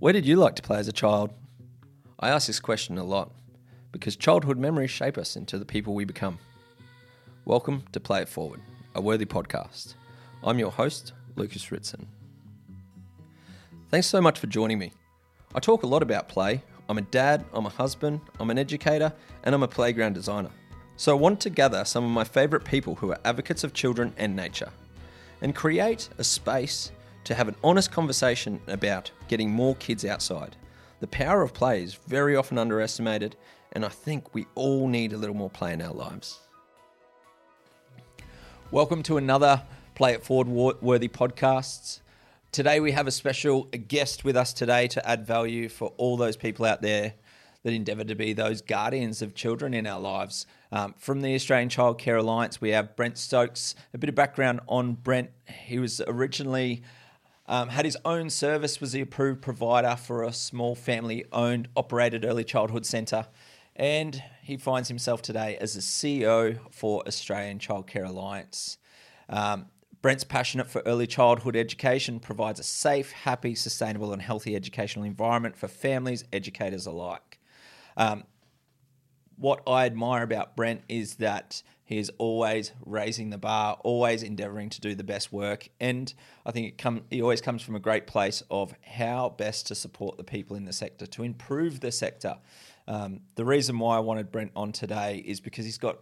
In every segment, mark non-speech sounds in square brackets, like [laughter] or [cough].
Where did you like to play as a child? I ask this question a lot because childhood memories shape us into the people we become. Welcome to Play It Forward, a worthy podcast. I'm your host, Lucas Ritson. Thanks so much for joining me. I talk a lot about play. I'm a dad, I'm a husband, I'm an educator, and I'm a playground designer. So I want to gather some of my favourite people who are advocates of children and nature and create a space to have an honest conversation about getting more kids outside. The power of play is very often underestimated, and I think we all need a little more play in our lives. Welcome to another Play It Forward worthy podcasts. Today we have a special guest with us today to add value for all those people out there that endeavour to be those guardians of children in our lives. Um, from the Australian Child Care Alliance, we have Brent Stokes. A bit of background on Brent. He was originally um, had his own service, was the approved provider for a small family owned, operated early childhood centre. And he finds himself today as the CEO for Australian Child Care Alliance. Um, Brent's passionate for early childhood education, provides a safe, happy, sustainable, and healthy educational environment for families, educators alike. Um, what I admire about Brent is that he is always raising the bar, always endeavouring to do the best work, and I think it come, he always comes from a great place of how best to support the people in the sector to improve the sector. Um, the reason why I wanted Brent on today is because he's got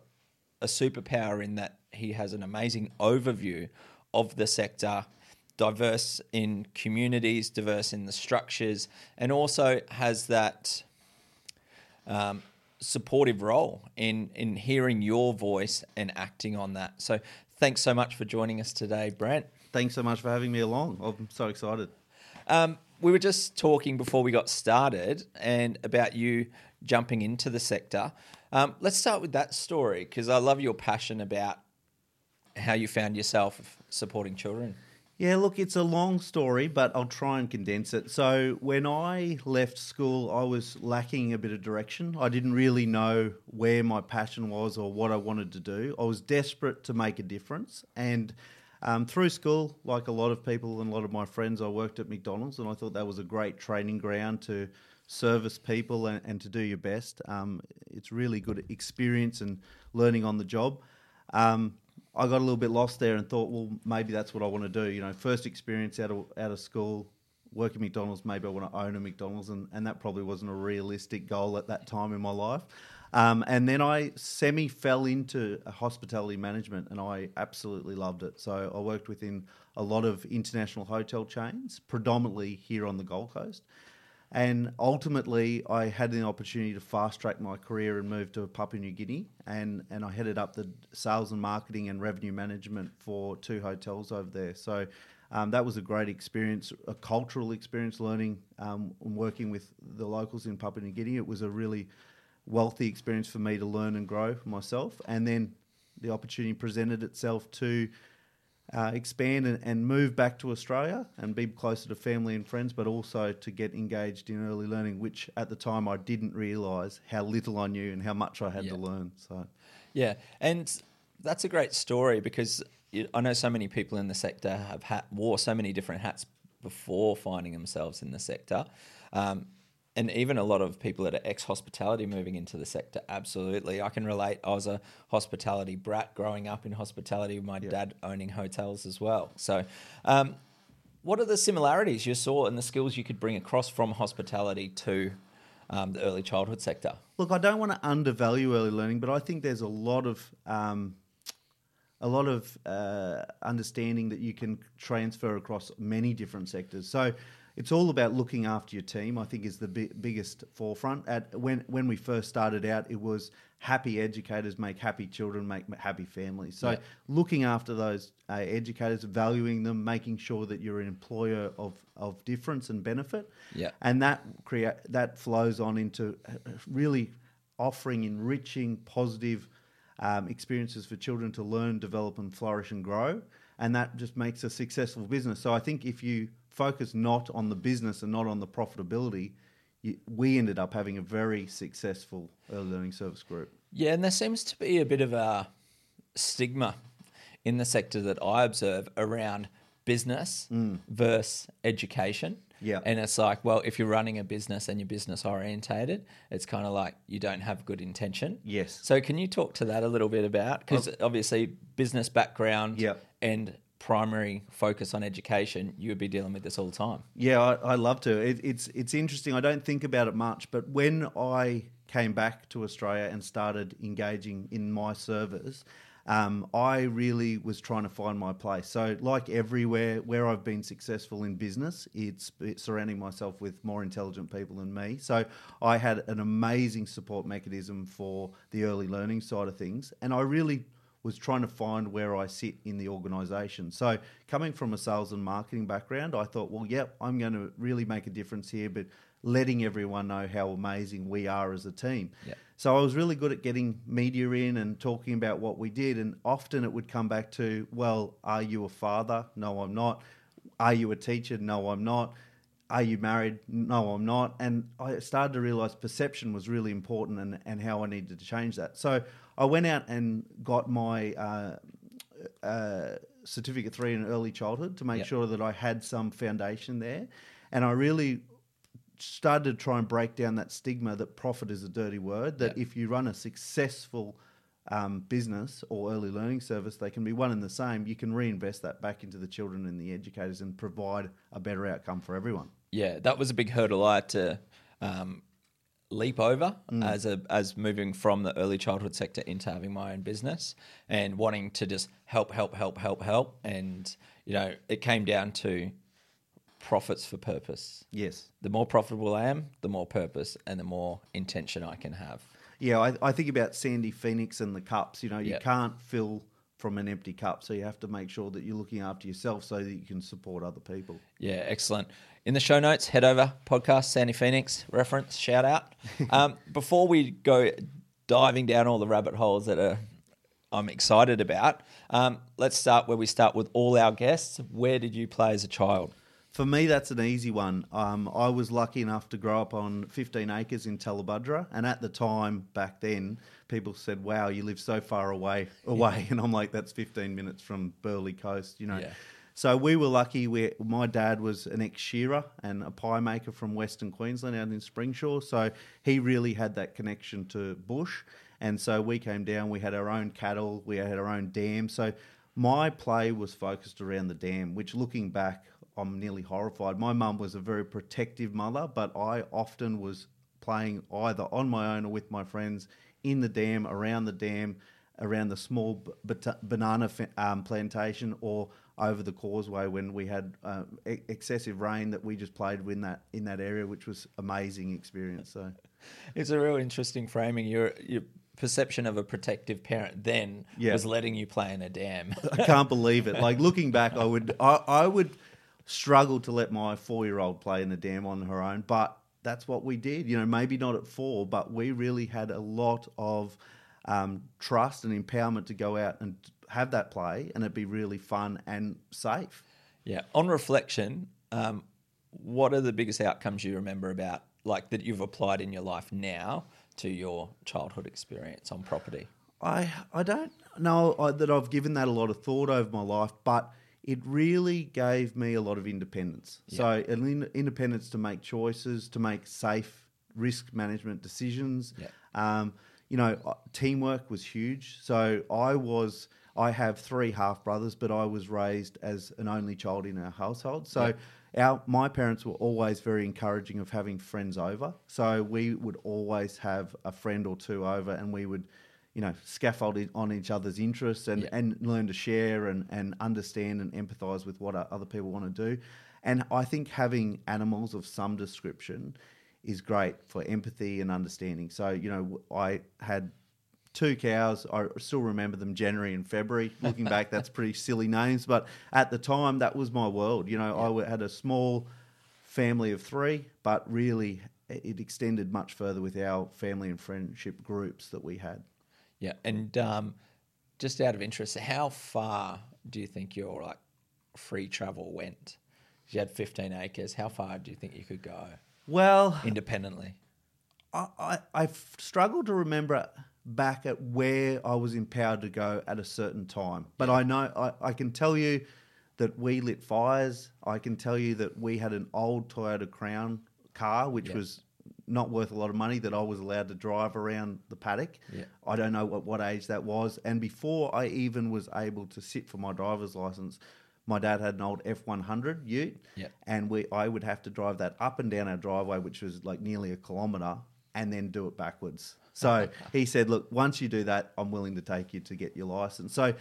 a superpower in that he has an amazing overview of the sector, diverse in communities, diverse in the structures, and also has that. Um, supportive role in in hearing your voice and acting on that. So thanks so much for joining us today, Brent. Thanks so much for having me along. I'm so excited. Um, we were just talking before we got started and about you jumping into the sector. Um, let's start with that story because I love your passion about how you found yourself supporting children. Yeah, look, it's a long story, but I'll try and condense it. So, when I left school, I was lacking a bit of direction. I didn't really know where my passion was or what I wanted to do. I was desperate to make a difference. And um, through school, like a lot of people and a lot of my friends, I worked at McDonald's, and I thought that was a great training ground to service people and, and to do your best. Um, it's really good experience and learning on the job. Um, I got a little bit lost there and thought, well, maybe that's what I want to do. You know, first experience out of out of school, working McDonald's, maybe I want to own a McDonald's, and, and that probably wasn't a realistic goal at that time in my life. Um, and then I semi fell into hospitality management, and I absolutely loved it. So I worked within a lot of international hotel chains, predominantly here on the Gold Coast. And ultimately, I had the opportunity to fast track my career and move to Papua New Guinea. And, and I headed up the sales and marketing and revenue management for two hotels over there. So um, that was a great experience, a cultural experience, learning um, and working with the locals in Papua New Guinea. It was a really wealthy experience for me to learn and grow myself. And then the opportunity presented itself to uh, expand and, and, move back to Australia and be closer to family and friends, but also to get engaged in early learning, which at the time I didn't realise how little I knew and how much I had yeah. to learn. So, yeah, and that's a great story because I know so many people in the sector have had, wore so many different hats before finding themselves in the sector. Um, and even a lot of people that are ex hospitality moving into the sector, absolutely. I can relate. I was a hospitality brat growing up in hospitality, my yeah. dad owning hotels as well. So, um, what are the similarities you saw and the skills you could bring across from hospitality to um, the early childhood sector? Look, I don't want to undervalue early learning, but I think there's a lot of um, a lot of uh, understanding that you can transfer across many different sectors. So it's all about looking after your team. I think is the bi- biggest forefront. At when when we first started out, it was happy educators make happy children, make happy families. So yeah. looking after those uh, educators, valuing them, making sure that you're an employer of of difference and benefit. Yeah, and that create that flows on into uh, really offering enriching, positive. Um, experiences for children to learn, develop, and flourish and grow, and that just makes a successful business. So I think if you focus not on the business and not on the profitability, you, we ended up having a very successful early learning service group. Yeah, and there seems to be a bit of a stigma in the sector that I observe around business mm. versus education. Yeah. And it's like, well, if you're running a business and you're business orientated, it's kind of like you don't have good intention. Yes. So can you talk to that a little bit about? Because obviously, business background Yeah. and primary focus on education, you would be dealing with this all the time. Yeah, I, I love to. It, it's it's interesting. I don't think about it much, but when I came back to Australia and started engaging in my service, um, I really was trying to find my place. So, like everywhere where I've been successful in business, it's, it's surrounding myself with more intelligent people than me. So, I had an amazing support mechanism for the early learning side of things, and I really was trying to find where I sit in the organisation. So, coming from a sales and marketing background, I thought, well, yep, I'm going to really make a difference here, but letting everyone know how amazing we are as a team. Yep. So, I was really good at getting media in and talking about what we did. And often it would come back to, well, are you a father? No, I'm not. Are you a teacher? No, I'm not. Are you married? No, I'm not. And I started to realize perception was really important and, and how I needed to change that. So I went out and got my uh, uh, certificate three in early childhood to make Yep. sure that I had some foundation there. And I really started to try and break down that stigma that profit is a dirty word, that Yep. if you run a successful um, business or early learning service, they can be one and the same. You can reinvest that back into the children and the educators and provide a better outcome for everyone. Yeah, that was a big hurdle I had to um, leap over Mm. as a as moving from the early childhood sector into having my own business and wanting to just help, help, help, help, help. And you know, it came down to profits for purpose. Yes. The more profitable I am, the more purpose and the more intention I can have. Yeah, I, I think about Sandy Phoenix and the cups. You know, you Yeah. can't fill from an empty cup, so you have to make sure that you're looking after yourself so that you can support other people. Yeah, excellent. In the show notes, head over podcast Sandy Phoenix reference shout out. [laughs] Um, before we go diving down all the rabbit holes that are I'm excited about, um, let's start where we start with all our guests. Where did you play as a child? For me, that's an easy one. Um, I was lucky enough to grow up on 15 acres in Tallebudgera, and at the time back then, people said, "Wow, you live so far away, away," [laughs] and I'm like, "That's 15 minutes from Burleigh Coast," you know. Yeah. So we were lucky. We, my dad was an ex-shearer and a pie maker from Western Queensland out in Springsure, so he really had that connection to bush. And so we came down. We had our own cattle. We had our own dam. So my play was focused around the dam, which looking back, I'm nearly horrified. My mum was a very protective mother, but I often was playing either on my own or with my friends in the dam, around the dam, around the small b- banana fa- um, plantation, or over the causeway when we had uh, e- excessive rain that we just played in that in that area, which was amazing experience. So [laughs] It's a real interesting framing. Your your perception of a protective parent then Yeah. was letting you play in a dam. [laughs] I can't believe it. Like looking [laughs] back, I would I, I would struggle to let my four year old play in the dam on her own, but that's what we did. You know, maybe not at four, but we really had a lot of um, trust and empowerment to go out and have that play, and it'd be really fun and safe. Yeah. On reflection, um, what are the biggest outcomes you remember about, like that you've applied in your life now to your childhood experience on property? I I don't know that I've given that a lot of thought over my life, but it really gave me a lot of independence. So an in, independence to make choices, to make safe risk management decisions. Yeah. Um, you know, teamwork was huge. So I was. I have three half brothers, but I was raised as an only child in our household. So our my parents were always very encouraging of having friends over. So we would always have a friend or two over, and we would, you know, scaffold on each other's interests and, Yeah. and learn to share and, and understand and empathise with what other people want to do. And I think having animals of some description is great for empathy and understanding. So you know, I had two cows. I still remember them January and February. Looking back, that's pretty [laughs] silly names, but at the time, that was my world. You know, I had a small family of three, but really it extended much further with our family and friendship groups that we had. Yeah. And um, just out of interest, how far do you think your like free travel went? You had 15 acres. How far do you think you could go Well, independently? I, I, I've struggled to remember back at where I was empowered to go at a certain time. But I know I, I can tell you that we lit fires. I can tell you that we had an old Toyota Crown car, which Yeah. was not worth a lot of money, that I was allowed to drive around the paddock. Yeah. I don't know what, what age that was. And before I even was able to sit for my driver's license, my dad had an old F one hundred Ute, Yeah. and we I would have to drive that up and down our driveway, which was like nearly a kilometre, and then do it backwards. So he [laughs] said, "Look, once you do that, I'm willing to take you to get your license." So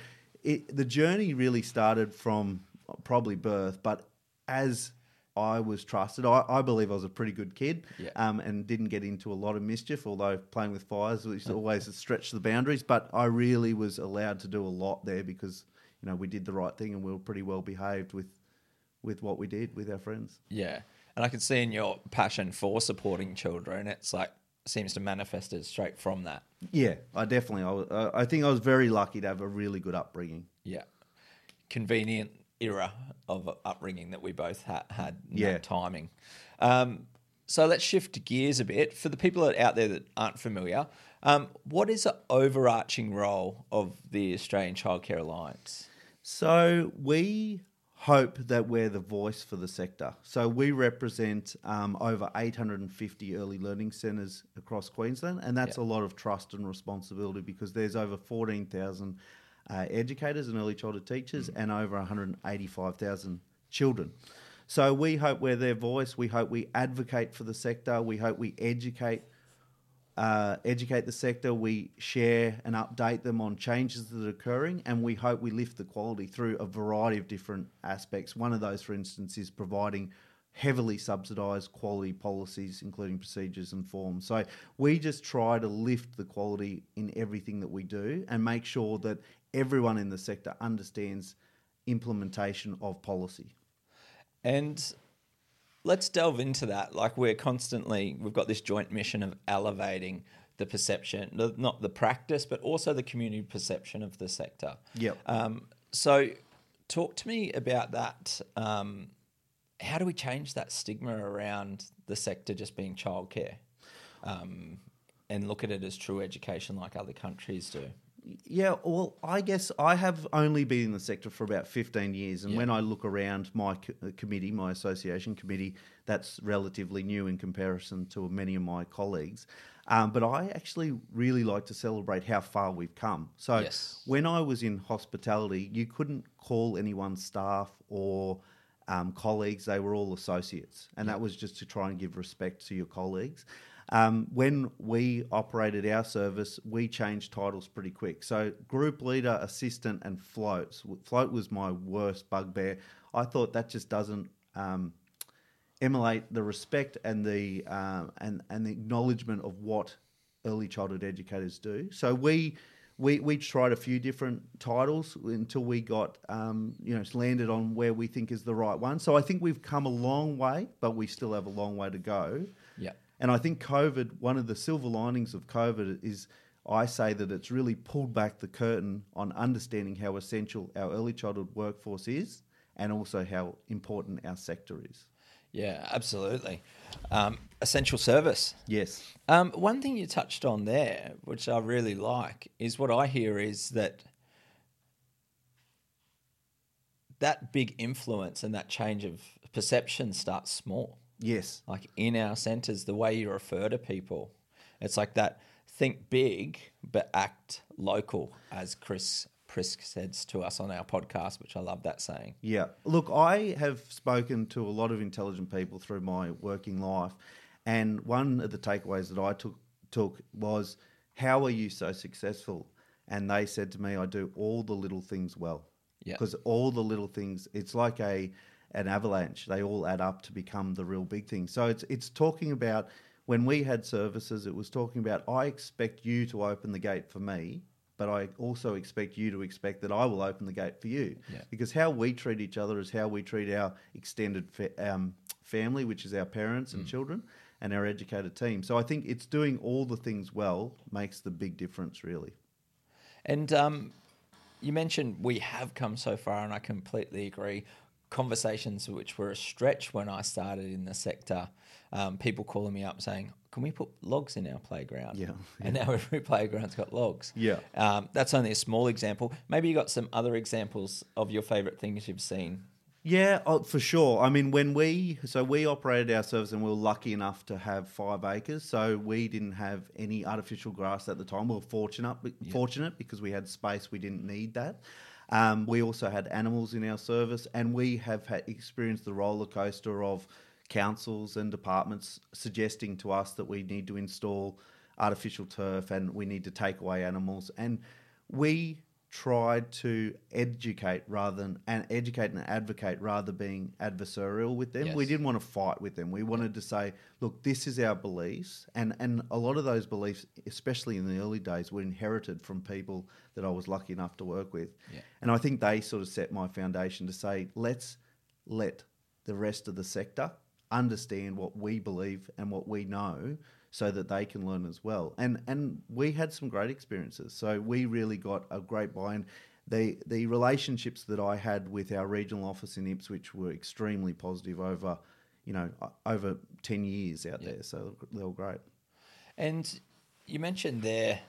it, the journey really started from probably birth, but as I was trusted, I, I believe I was a pretty good kid, Yeah. um, and didn't get into a lot of mischief. Although playing with fires was [laughs] always a stretch the boundaries, but I really was allowed to do a lot there because you know we did the right thing and we were pretty well behaved with with what we did with our friends. Yeah. And I can see in your passion for supporting children, it's like seems to manifest it straight from that. Yeah, I definitely. I, was- uh, I think I was very lucky to have a really good upbringing. Yeah. Convenient era of upbringing that we both ha- had. Yeah. That timing. Um, so let's shift gears a bit. For the people out there that aren't familiar, um, what is the overarching role of the Australian Childcare Alliance? So we hope that we're the voice for the sector. So we represent um, over 850 early learning centres across Queensland, and that's Yeah. a lot of trust and responsibility because there's over 14,000 uh, educators and early childhood teachers, and over 185,000 children. So we hope we're their voice. We hope we advocate for the sector. We hope we educate uh, educate the sector, we share and update them on changes that are occurring, and we hope we lift the quality through a variety of different aspects. One of those, for instance, is providing heavily subsidised quality policies, including procedures and forms. So we just try to lift the quality in everything that we do and make sure that everyone in the sector understands implementation of policy. And let's delve into that. Like we're constantly, we've got this joint mission of elevating the perception, not the practice, but also the community perception of the sector. Yep. Um, so, talk to me about that. Um, how do we change that stigma around the sector just being childcare, um, and look at it as true education like other countries do? Yeah, well, I guess I have only been in the sector for about 15 years. And Yeah. when I look around my co- uh, committee, my association committee, that's relatively new in comparison to many of my colleagues. Um, but I actually really like to celebrate how far we've come. So Yes. when I was in hospitality, you couldn't call anyone staff or um, colleagues, they were all associates. And that was just to try and give respect to your colleagues. Um, when we operated our service, we changed titles pretty quick. So, group leader, assistant, and float. Float was my worst bugbear. I thought that just doesn't um, emulate the respect and the um, and and the acknowledgement of what early childhood educators do. So we. We, we tried a few different titles until we got um, you know landed on where we think is the right one. So I think we've come a long way, but we still have a long way to go. Yeah. And I think COVID, one of the silver linings of COVID is I say that it's really pulled back the curtain on understanding how essential our early childhood workforce is and also how important our sector is. Yeah, absolutely. Um, essential service. Yes. Um, one thing you touched on there, which I really like, is what I hear is that that big influence and that change of perception starts small. Yes. Like in our centres, the way you refer to people, it's like that think big but act local, as Chris Prisk says to us on our podcast, which I love that saying. Yeah. Look, I have spoken to a lot of intelligent people through my working life, and one of the takeaways that I took took was, "How are you so successful?" And they said to me, "I do all the little things well." Yeah. Because all the little things, it's like a an avalanche. They all add up to become the real big thing. So it's it's talking about when we had services. It was talking about I expect you to open the gate for me, but I also expect you to expect that I will open the gate for you. Yeah. Because how we treat each other is how we treat our extended fa- um, family, which is our parents and children, and our educated team. So I think it's doing all the things well makes the big difference, really. And um, you mentioned we have come so far, and I completely agree. Conversations which were a stretch when I started in the sector. Um, people calling me up saying, "Can we put logs in our playground?" Yeah, [laughs] and now every playground's got logs. Yeah. um, that's only a small example. Maybe you got some other examples of your favourite things you've seen. Yeah, oh, for sure. I mean, when we so we operated our service and we were lucky enough to have five acres, so we didn't have any artificial grass at the time. We were fortunate, fortunate because we had space. We didn't need that. Um, we also had animals in our service, and we have had experienced the roller coaster of councils and departments suggesting to us that we need to install artificial turf and we need to take away animals. And we tried to educate rather than and educate and advocate rather than being adversarial with them. We didn't want to fight with them. We wanted to say, look, this is our beliefs, and and a lot of those beliefs, especially in the early days, were inherited from people that I was lucky enough to work with. Yeah. And I think they sort of set my foundation to say, let's let the rest of the sector understand what we believe and what we know so that they can learn as well. And and we had some great experiences. So we really got a great buy-in. The the relationships that I had with our regional office in Ipswich were extremely positive over, you know, over 10 years out there. So they were great. And you mentioned there,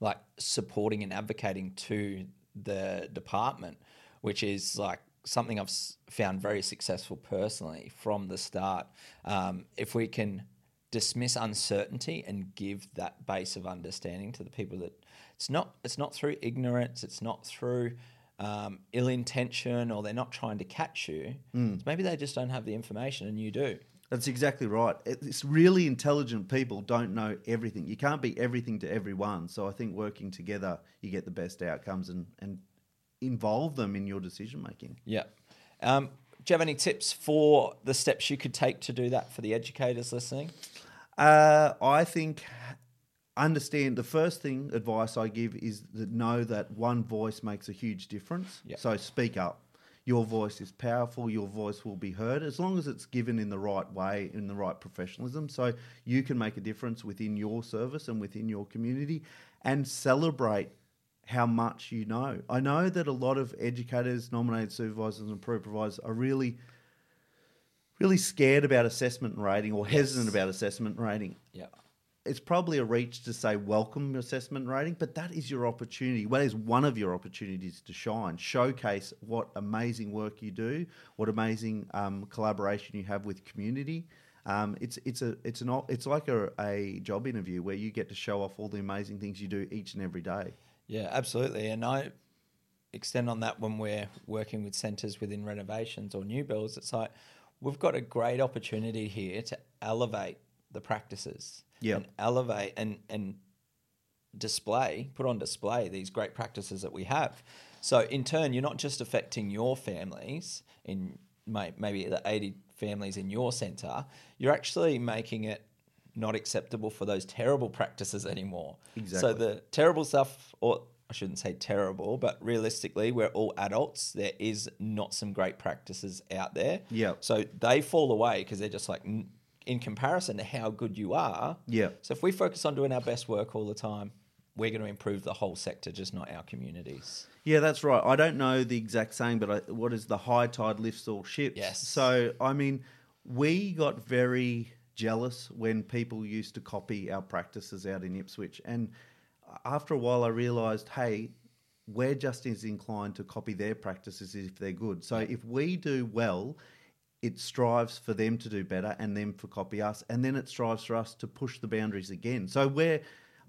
like supporting and advocating to the department, which is like something I've found very successful personally from the start. Um, if we can dismiss uncertainty and give that base of understanding to the people that it's not it's not through ignorance, it's not through um, ill intention, or they're not trying to catch you. It's maybe they just don't have the information, and you do. That's exactly right. It's really intelligent people don't know everything. You can't be everything to everyone. So I think working together, you get the best outcomes and, and involve them in your decision making. Yeah. Um, do you have any tips for the steps you could take to do that for the educators listening? Uh, I think understand the first thing advice I give is that know that one voice makes a huge difference. Yeah. So speak up. Your voice is powerful. Your voice will be heard as long as it's given in the right way, in the right professionalism. So you can make a difference within your service and within your community and celebrate how much you know. I know that a lot of educators, nominated supervisors, and approved providers are really, really scared about assessment and rating or hesitant Yes. about assessment and rating Yeah. it's probably a reach to say welcome assessment rating, but that is your opportunity. Well, that is one of your opportunities to shine, showcase what amazing work you do, what amazing um, collaboration you have with community. Um, it's it's a it's an it's like a, a job interview where you get to show off all the amazing things you do each and every day. Yeah, absolutely. And I extend on that when we're working with centres within renovations or new builds. It's like we've got a great opportunity here to elevate the practices. Yeah. And elevate and and display, put on display these great practices that we have. So in turn, you're not just affecting your families in may, maybe the 80 families in your centre, you're actually making it not acceptable for those terrible practices anymore. Exactly. So the terrible stuff, or I shouldn't say terrible, but realistically, we're all adults. There is not some great practices out there. Yeah. So they fall away because they're just like, in comparison to how good you are. Yeah. So if we focus on doing our best work all the time, we're going to improve the whole sector, just not our communities. Yeah, that's right. I don't know the exact saying, but I, what is the high tide lifts all ships? Yes. So, I mean, we got very jealous when people used to copy our practices out in Ipswich. And after a while, I realised, hey, we're just as inclined to copy their practices if they're good. So, if we do well, it strives for them to do better and them for copy us. And then it strives for us to push the boundaries again. So, we're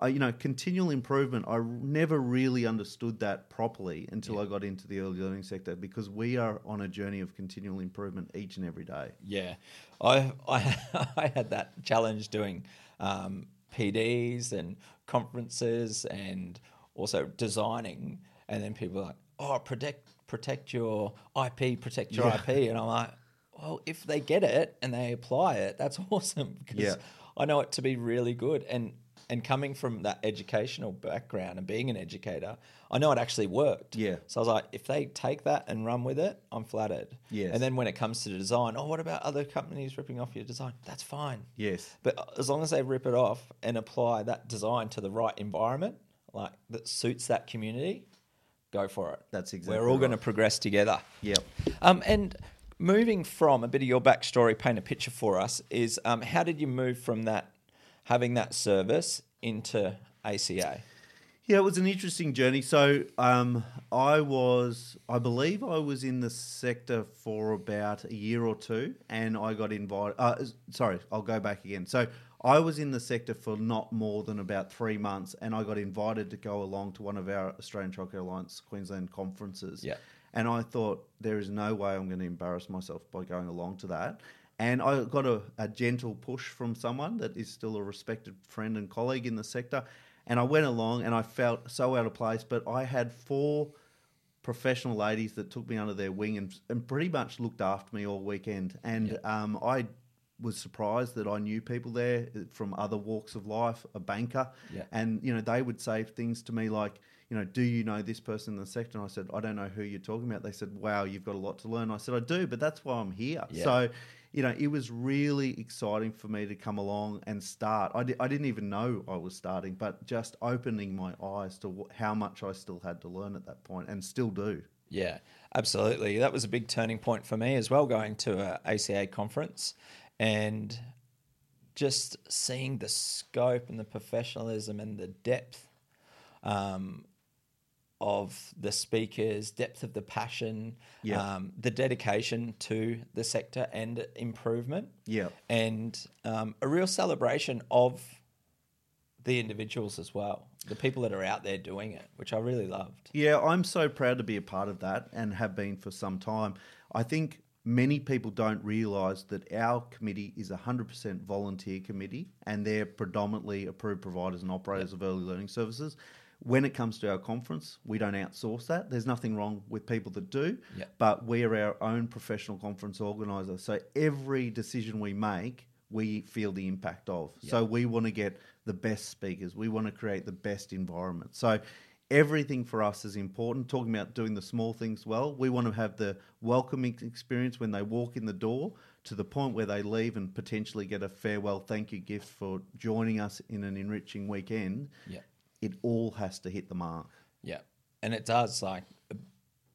uh, you know, continual improvement. I never really understood that properly until I got into the early learning sector because we are on a journey of continual improvement each and every day. Yeah, I [laughs] I, I had that challenge doing um, PDs and conferences and also designing, and then people are like, "Oh, protect protect your IP, protect your Yeah. IP," and I'm like, "Well, if they get it and they apply it, that's [laughs] awesome because Yeah. I know it to be really good." And and coming from that educational background and being an educator, I know it actually worked. Yeah. So I was like, if they take that and run with it, I'm flattered. Yes. And then when it comes to the design, oh, what about other companies ripping off your design? That's fine. Yes. But as long as they rip it off and apply that design to the right environment, like that suits that community, go for it. That's exactly We're all going to progress together. Yep. Um, and moving from a bit of your backstory, paint a picture for us. Is um, how did you move from that having that service into ACA? Yeah, it was an interesting journey. So um, I was, I believe, I was in the sector for about a year or two, and I got invited. Uh, sorry, I'll go back again. So I was in the sector for not more than about three months, and I got invited to go along to one of our Australian Childcare Alliance Queensland conferences. Yeah. And I thought there is no way I'm going to embarrass myself by going along to that. And I got a, a gentle push from someone that is still a respected friend and colleague in the sector and I went along and I felt so out of place, but I had four professional ladies that took me under their wing and, and pretty much looked after me all weekend. And yep. um, I was surprised that I knew people there from other walks of life, a banker, yep. and you know they would say things to me like, you know, do you know this person in the sector? And I said, I don't know who you're talking about. They said, wow, you've got a lot to learn. I said, I do, but that's why I'm here. Yeah. So you know, it was really exciting for me to come along and start. I, di- I didn't even know I was starting, but just opening my eyes to how much I still had to learn at that point and still do. Yeah, absolutely. That was a big turning point for me as well, going to a ACA conference and just seeing the scope and the professionalism and the depth um, of the speakers, depth of the passion, yeah. um, the dedication to the sector and improvement. Yeah. And um, a real celebration of the individuals as well, the people that are out there doing it, which I really loved. Yeah, I'm so proud to be a part of that and have been for some time. I think many people don't realise that our committee is a 100% volunteer committee and they're predominantly approved providers and operators yep. of early learning services. When it comes to our conference, we don't outsource that. There's nothing wrong with people that do, but we are our own professional conference organizer. So every decision we make, we feel the impact of. So we want to get the best speakers. We want to create the best environment. So everything for us is important. Talking about doing the small things well, we want to have the welcoming experience when they walk in the door to the point where they leave and potentially get a farewell thank you gift for joining us in an enriching weekend. Yeah it all has to hit the mark. Yeah, and it does. Like,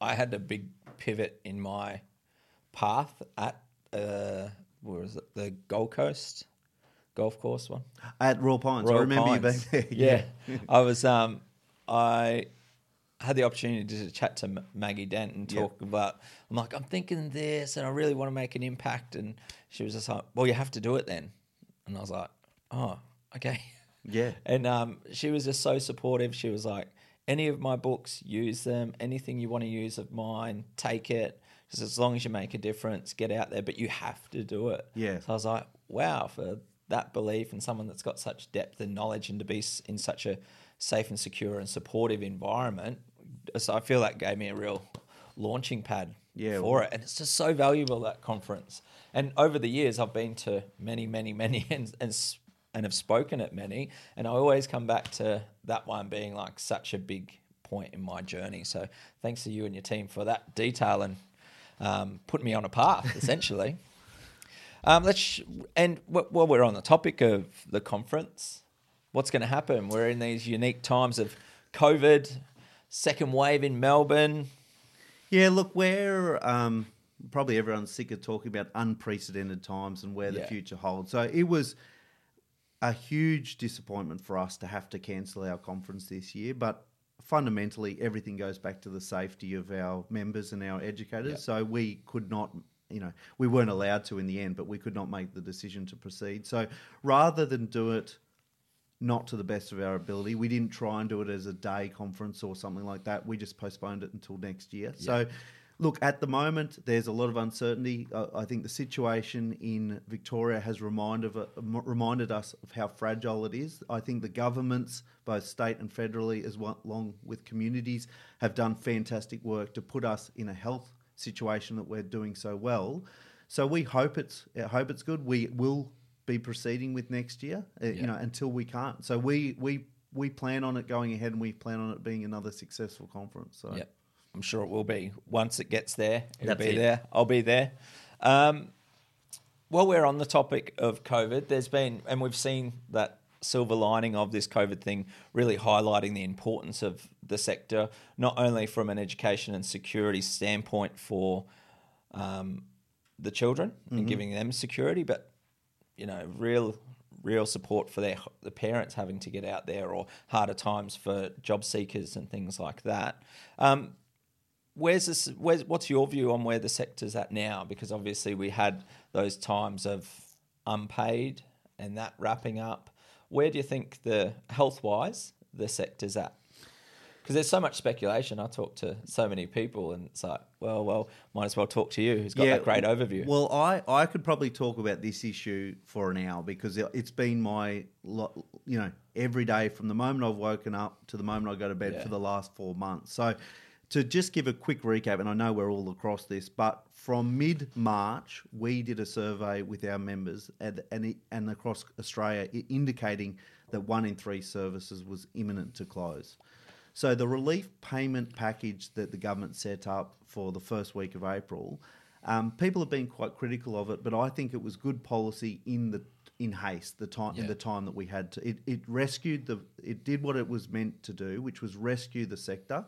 I had a big pivot in my path at uh, where was it? The Gold Coast golf course one at Royal Pines. Royal I remember Pines. you being there. [laughs] Yeah. I was. Um, I had the opportunity to chat to Maggie Dent and talk yep. about. I'm like, I'm thinking this, and I really want to make an impact. And she was just like, "Well, you have to do it then." And I was like, "Oh, okay." Yeah. And um, she was just so supportive. She was like, any of my books, use them. Anything you want to use of mine, take it. Just as long as you make a difference, get out there. But you have to do it. Yeah. So I was like, wow, for that belief and someone that's got such depth and knowledge and to be in such a safe and secure and supportive environment. So I feel that gave me a real launching pad yeah, for it. And it's just so valuable, that conference. And over the years, I've been to many, many, many [laughs] and, and and have spoken at many. And I always come back to that one being like such a big point in my journey. So thanks to you and your team for that detail and um, putting me on a path, [laughs] essentially. um, let's sh- and while we're on the topic of the conference, what's going to happen? We're in these unique times of COVID, second wave in Melbourne. Yeah, look, we're um, probably everyone's sick of talking about unprecedented times and where the future holds. So it was a huge disappointment for us to have to cancel our conference this year, but fundamentally everything goes back to the safety of our members and our educators. Yep. So we could not you know, we weren't allowed to in the end, but we could not make the decision to proceed. So rather than do it not to the best of our ability, we didn't try and do it as a day conference or something like that. We just postponed it until next year. So Look, at the moment, there's a lot of uncertainty. Uh, I think the situation in Victoria has reminded, uh, reminded us of how fragile it is. I think the governments, both state and federally, as well along with communities, have done fantastic work to put us in a health situation that we're doing so well. So we hope it's I hope it's good. We will be proceeding with next year, uh, Yeah. you know, until we can't. So we we we plan on it going ahead, and we plan on it being another successful conference. So. Yep. I'm sure it will be. Once it gets there, it'll That's be it. there. I'll be there. Um, while we're on the topic of COVID, there's been, and we've seen that silver lining of this COVID thing really highlighting the importance of the sector, not only from an education and security standpoint for um, the children and giving them security, but you know, real real support for their the parents having to get out there or harder times for job seekers and things like that. Um, where's this? Where's what's your view on where the sector's at now? Because obviously we had those times of unpaid and that wrapping up. Where do you think the health wise the sector's at? Because there's so much speculation. I talk to so many people, and it's like, well, well, might as well talk to you, who's got that great overview. Well, I, I could probably talk about this issue for an hour because it- it's been my, you know, every day from the moment I've woken up to the moment I go to bed Yeah. for the last four months. So, to just give a quick recap, and I know we're all across this, but from mid March, we did a survey with our members and, and, and across Australia indicating that one in three services was imminent to close. So the relief payment package that the government set up for the first week of April, um, people have been quite critical of it, but I think it was good policy in the in haste the time in the time that we had to. It, it rescued the it did what it was meant to do, which was rescue the sector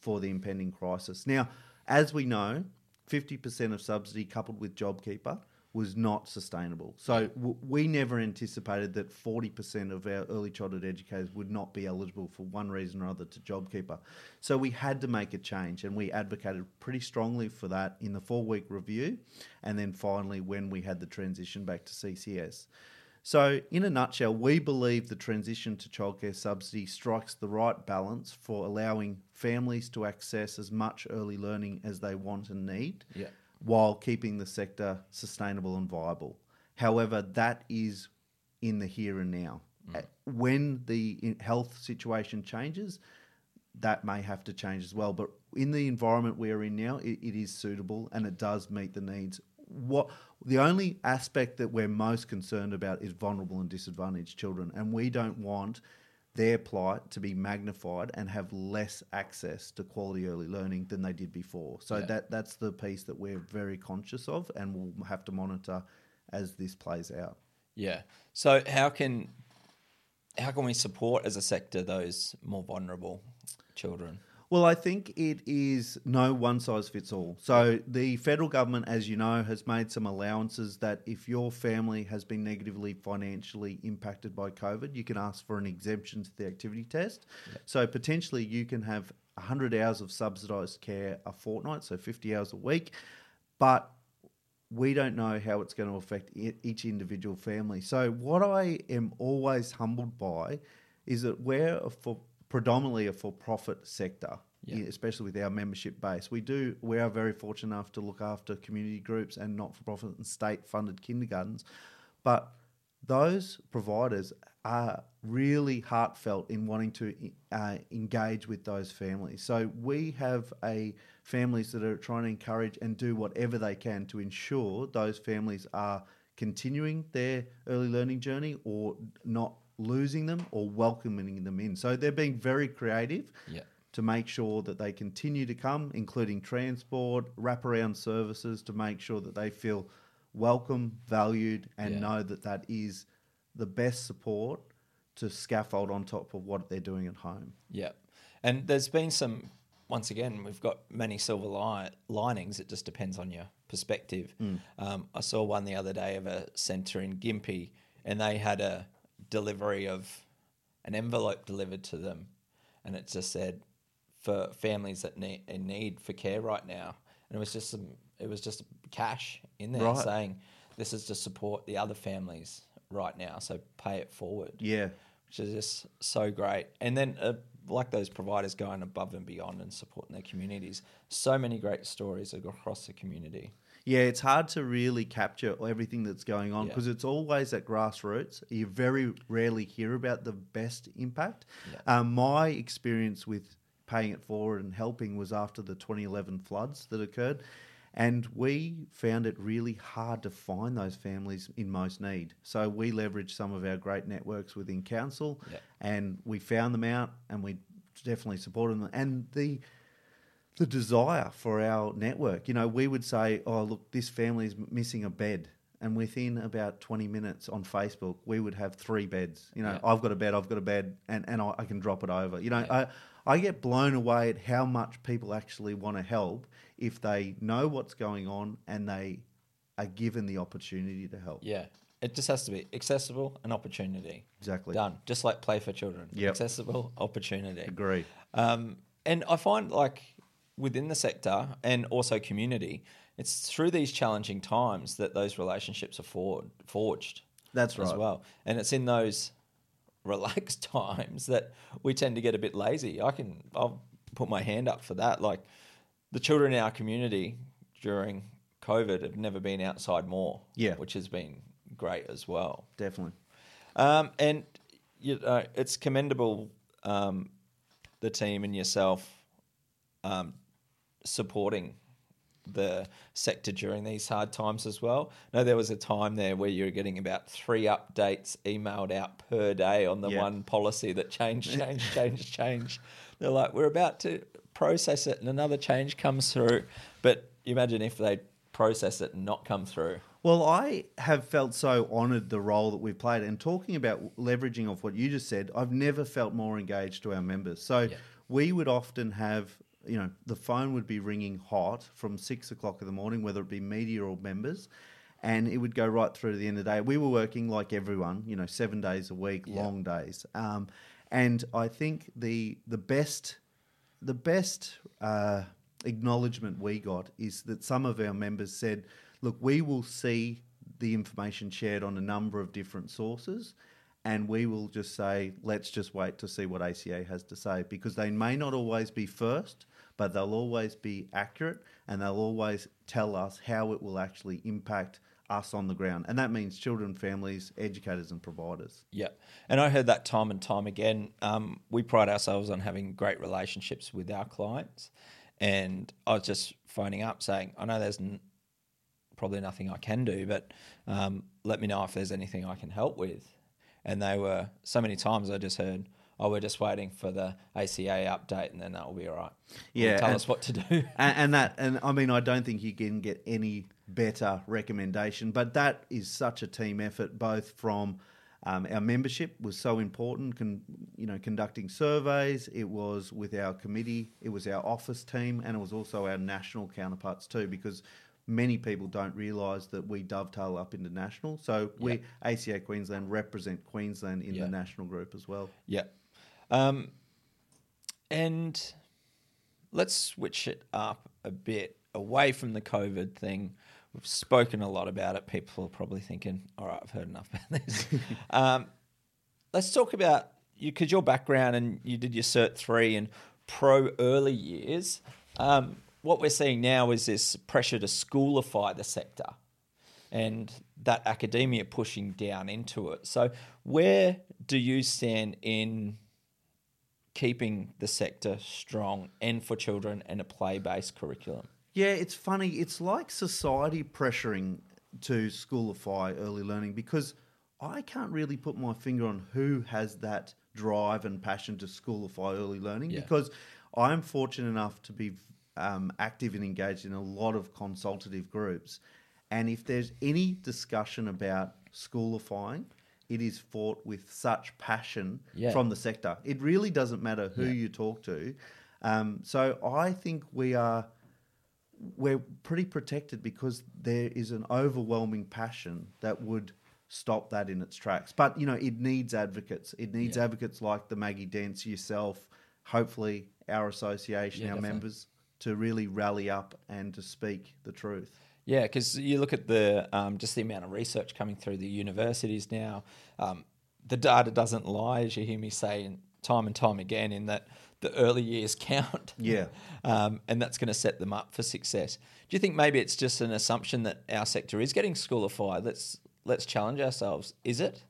for the impending crisis. Now, as we know, fifty percent of subsidy coupled with JobKeeper was not sustainable. So w- we never anticipated that 40% of our early childhood educators would not be eligible for one reason or other to JobKeeper. So we had to make a change and we advocated pretty strongly for that in the four week review and then finally when we had the transition back to CCS. So, in a nutshell, we believe the transition to childcare subsidy strikes the right balance for allowing families to access as much early learning as they want and need Yeah. while keeping the sector sustainable and viable. However, that is in the here and now. Uh, When the health situation changes, that may have to change as well. But in the environment we're in now, it, it is suitable and it does meet the needs. What the only aspect that we're most concerned about is vulnerable and disadvantaged children, and we don't want their plight to be magnified and have less access to quality early learning than they did before. So Yeah. that that's the piece that we're very conscious of, and we'll have to monitor as this plays out. Yeah. So how can how can we support as a sector those more vulnerable children? Well, I think it is no one size fits all. So the federal government, as you know, has made some allowances that if your family has been negatively financially impacted by COVID, you can ask for an exemption to the activity test. So potentially you can have 100 hours of subsidised care a fortnight, so 50 hours a week. But we don't know how it's going to affect each individual family. So, what I am always humbled by is that we're a for, predominantly a for-profit sector, Yeah. especially with our membership base. We do we are very fortunate enough to look after community groups and not-for-profit and state-funded kindergartens, but those providers are really heartfelt in wanting to uh, engage with those families. So we have a families that are trying to encourage and do whatever they can to ensure those families are continuing their early learning journey or not losing them or welcoming them in. So they're being very creative Yeah. to make sure that they continue to come, including transport, wraparound services, to make sure that they feel welcome, valued, and Yeah. know that that is the best support to scaffold on top of what they're doing at home. Yeah. And there's been some once again, we've got many silver li- linings. It just depends on your perspective. Um, I saw one the other day of a centre in Gympie, and they had a delivery of an envelope delivered to them, and it just said for families that need in need for care right now, and it was just some, it was just cash in there Right. saying this is to support the other families right now, so pay it forward Yeah. which is just so great. And then, uh, like those providers going above and beyond and supporting their communities, so many great stories across the community. Yeah, it's hard to really capture everything that's going on Yeah. because it's always at grassroots. You very rarely hear about the best impact. Yeah. Um, my experience with paying it forward and helping was after the 2011 floods that occurred. And we found it really hard to find those families in most need. So we leveraged some of our great networks within council Yeah. and we found them out and we definitely supported them. And the the desire for our network. You know, we would say, "Oh, look, this family is missing a bed," and within about twenty minutes on Facebook, we would have three beds. You know, Yeah. I've got a bed, I've got a bed, and and I, I can drop it over. You know, Yeah. I I get blown away at how much people actually want to help if they know what's going on and they are given the opportunity to help. Yeah. It just has to be accessible and opportunity. Exactly. Done. Just like play for children. Yep. Accessible, opportunity. Agree. Um, and I find like within the sector and also community, it's through these challenging times that those relationships are forged. That's right. As well. And it's in those [laughs] relaxed times that we tend to get a bit lazy. I can I'll put my hand up for that. Like the children in our community during COVID have never been outside more. Yeah. Which has been great as well. Definitely. Um, and you know, it's commendable um, the team and yourself um, supporting the sector during these hard times as well. No, there was a time there where you were getting about three updates emailed out per day on the Yeah. one policy that changed, [laughs] changed, changed, changed. They're like, we're about to process it, and another change comes through. But you imagine if they process it and not come through. Well, I have felt so honoured the role that we've played, and talking about leveraging of what you just said, I've never felt more engaged to our members. So Yeah. we would often have, you know, the phone would be ringing hot from six o'clock in the morning, whether it be media or members, and it would go right through to the end of the day. We were working like everyone, you know, seven days a week, Yeah. long days, um, and I think the the best the best uh, acknowledgement we got is that some of our members said, "Look, we will see the information shared on a number of different sources." And we will just say, let's just wait to see what ACA has to say because they may not always be first, but they'll always be accurate and they'll always tell us how it will actually impact us on the ground. And that means children, families, educators, and providers. Yeah, and I heard that time and time again. Um, we pride ourselves on having great relationships with our clients, and I was just phoning up saying, I know there's n- probably nothing I can do, but um, let me know if there's anything I can help with. And they were so many times I just heard, "Oh, we're just waiting for the ACA update, and then that will be all right." Yeah, tell and- us what to do. [laughs] and, and that and I mean I don't think you can get any better recommendation but that is such a team effort both from um, our membership was so important con, you know conducting surveys it was with our committee it was our office team and it was also our national counterparts too because many people don't realise that we dovetail up into national so we ACA Queensland represent Queensland in Yeah. the national group as well Yeah. Um, and let's switch it up a bit away from the COVID thing. We've spoken a lot about it. People are probably thinking, all right, I've heard enough about this. [laughs] um, let's talk about you, because your background and you did your Cert 3 and pro early years. Um, what we're seeing now is this pressure to schoolify the sector and that academia pushing down into it. So, where do you stand in keeping the sector strong and for children and a play based curriculum? Yeah, it's funny. It's like society pressuring to schoolify early learning because I can't really put my finger on who has that drive and passion to schoolify early learning Yeah. because I'm fortunate enough to be um, active and engaged in a lot of consultative groups. And if there's any discussion about schoolifying, it is fought with such passion Yeah. from the sector. It really doesn't matter who Yeah. you talk to. Um, so I think we are we're pretty protected because there is an overwhelming passion that would stop that in its tracks. But you know, it needs advocates. It needs Yeah. advocates like the Maggie Dents, yourself, hopefully our association, our definitely. members, to really rally up and to speak the truth. Yeah, because you look at the um, just the amount of research coming through the universities now. Um, the data doesn't lie, as you hear me say time and time again, in that the early years [laughs] count. Yeah. um, and that's going to set them up for success. Do you think maybe it's just an assumption that our sector is getting schoolified? Let's let's challenge ourselves. Is it?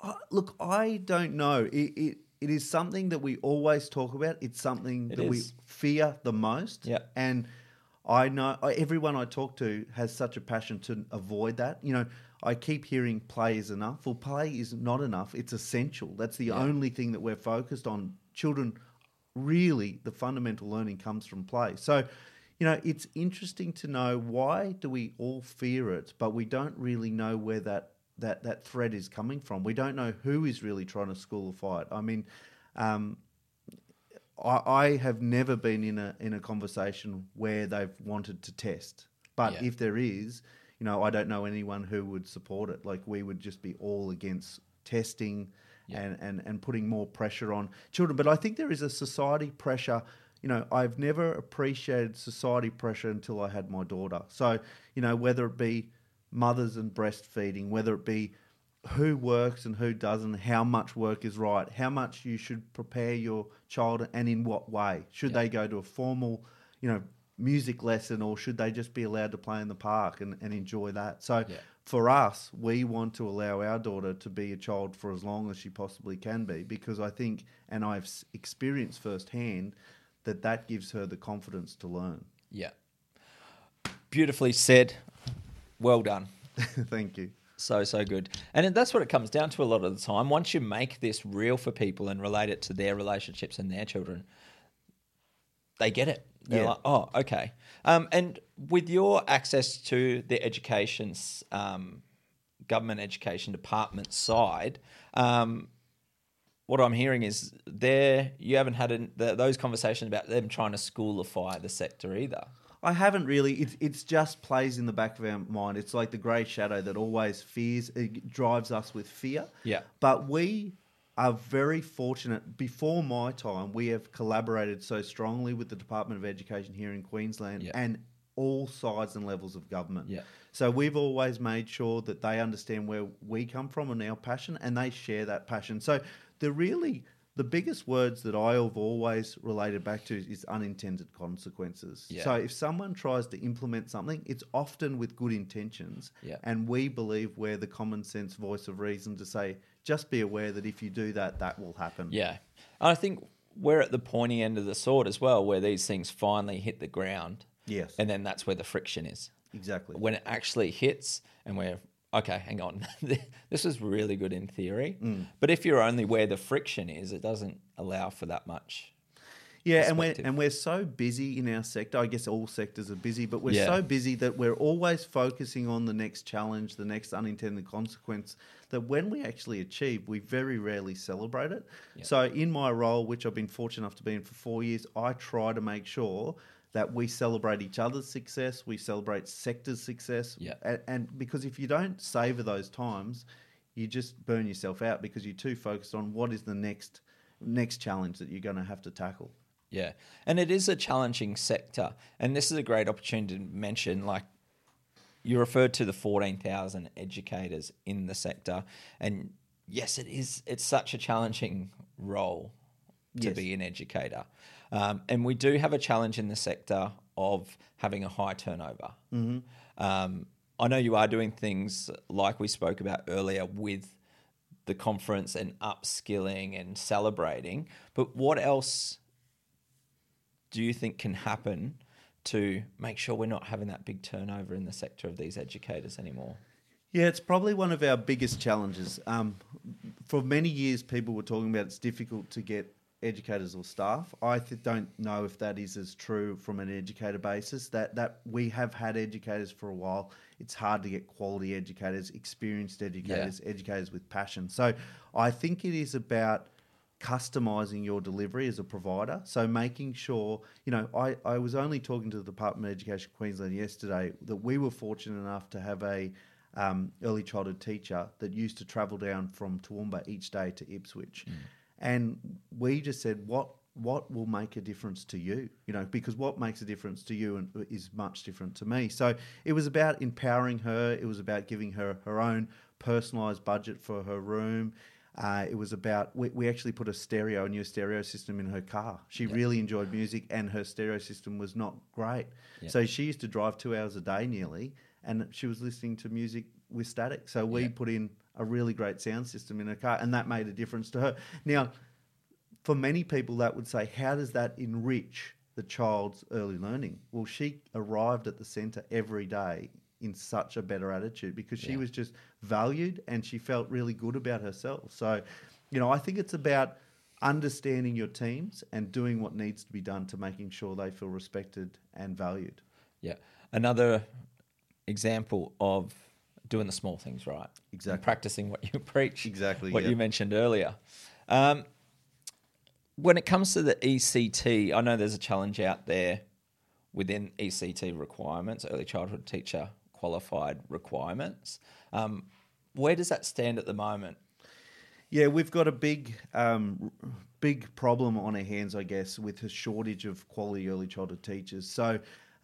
Uh, look, I don't know. It, it it is something that we always talk about. It's something It that we fear the most. Yeah. And I know everyone I talk to has such a passion to avoid that. You know, I keep hearing play is enough. Well, play is not enough. It's essential. That's the Yeah. only thing that we're focused on. Children really the fundamental learning comes from play. So, you know, it's interesting to know why do we all fear it, but we don't really know where that that that thread is coming from. We don't know who is really trying to schoolify it. I mean, um, I, I have never been in a in a conversation where they've wanted to test, but Yeah. if there is, you know, I don't know anyone who would support it. Like we would just be all against testing and, and, and putting more pressure on children. But I think there is a society pressure. You know, I've never appreciated society pressure until I had my daughter. So, you know, whether it be mothers and breastfeeding, whether it be who works and who doesn't, how much work is right, how much you should prepare your child, and in what way. Should they go to a formal, you know, music lesson, or should they just be allowed to play in the park and, and enjoy that? So, Yeah. for us, we want to allow our daughter to be a child for as long as she possibly can be, because I think, and I've experienced firsthand, that that gives her the confidence to learn. Yeah. Beautifully said. Well done. [laughs] Thank you. So, so good. And that's what it comes down to a lot of the time. Once you make this real for people and relate it to their relationships and their children, they get it. They're Yeah. like, oh, okay. Um, and with your access to the education, um, government education department side, um, what I'm hearing is there you haven't had an, the, those conversations about them trying to schoolify the sector either. I haven't really. It it's just plays in the back of our mind. It's like the grey shadow that always fears it drives us with fear. Yeah. But we are very fortunate. Before my time, we have collaborated so strongly with the Department of Education here in Queensland Yeah. and all sides and levels of government. Yeah. So we've always made sure that they understand where we come from and our passion, and they share that passion. So the really the biggest words that I have always related back to is unintended consequences. Yeah. So if someone tries to implement something, it's often with good intentions. Yeah. And we believe we're the common sense voice of reason to say, just be aware that if you do that, that will happen. Yeah. And I think we're at the pointy end of the sword as well, where these things finally hit the ground. Yes. And then that's where the friction is. Exactly. When it actually hits and we're, okay, hang on. [laughs] this is really good in theory. Mm. But if you're only where the friction is, it doesn't allow for that much. Yeah, and we're and we're so busy in our sector. I guess all sectors are busy, but we're Yeah. so busy that we're always focusing on the next challenge, the next unintended consequence. That when we actually achieve, we very rarely celebrate it. So, in my role, which I've been fortunate enough to be in for four years, I try to make sure that we celebrate each other's success, we celebrate sector's success, Yeah. and, and because if you don't savor those times, you just burn yourself out because you're too focused on what is the next next challenge that you're going to have to tackle. Yeah. And it is a challenging sector. And this is a great opportunity to mention like you referred to the 14,000 educators in the sector and yes it is it's such a challenging role to Yes. be an educator. Um, and we do have a challenge in the sector of having a high turnover. Mm-hmm. Um, I know you are doing things like we spoke about earlier with the conference and upskilling and celebrating, but what else do you think can happen to make sure we're not having that big turnover in the sector of these educators anymore? Yeah, it's probably one of our biggest challenges. Um, for many years, people were talking about it's difficult to get educators or staff. I th- don't know if that is as true from an educator basis. That that we have had educators for a while. It's hard to get quality educators, experienced educators, educators with passion. So I think it is about customizing your delivery as a provider. So making sure, you know, I, I was only talking to the Department of Education Queensland yesterday that we were fortunate enough to have a um, early childhood teacher that used to travel down from Toowoomba each day to Ipswich. And we just said, what what will make a difference to you? You know, because what makes a difference to you and is much different to me. So it was about empowering her. It was about giving her her own personalised budget for her room. Uh, it was about we, we actually put a stereo, a new stereo system in her car. She really enjoyed music, and her stereo system was not great. So she used to drive two hours a day nearly, and she was listening to music with static. So we Yeah. put in a really great sound system in her car, and that made a difference to her. Now, for many people, that would say, how does that enrich the child's early learning? Well, she arrived at the centre every day in such a better attitude because she Yeah. was just valued and she felt really good about herself. So, you know, I think it's about understanding your teams and doing what needs to be done to making sure they feel respected and valued. Yeah. Another example of doing the small things right. and Exactly. practicing what you [laughs] preach. Exactly, What yeah. you mentioned earlier. Um, when it comes to the ECT, I know there's a challenge out there within ECT requirements, early childhood teacher qualified requirements. Um, where does that stand at the moment? Yeah, we've got a big, um, big problem on our hands, I guess, with a shortage of quality early childhood teachers. So,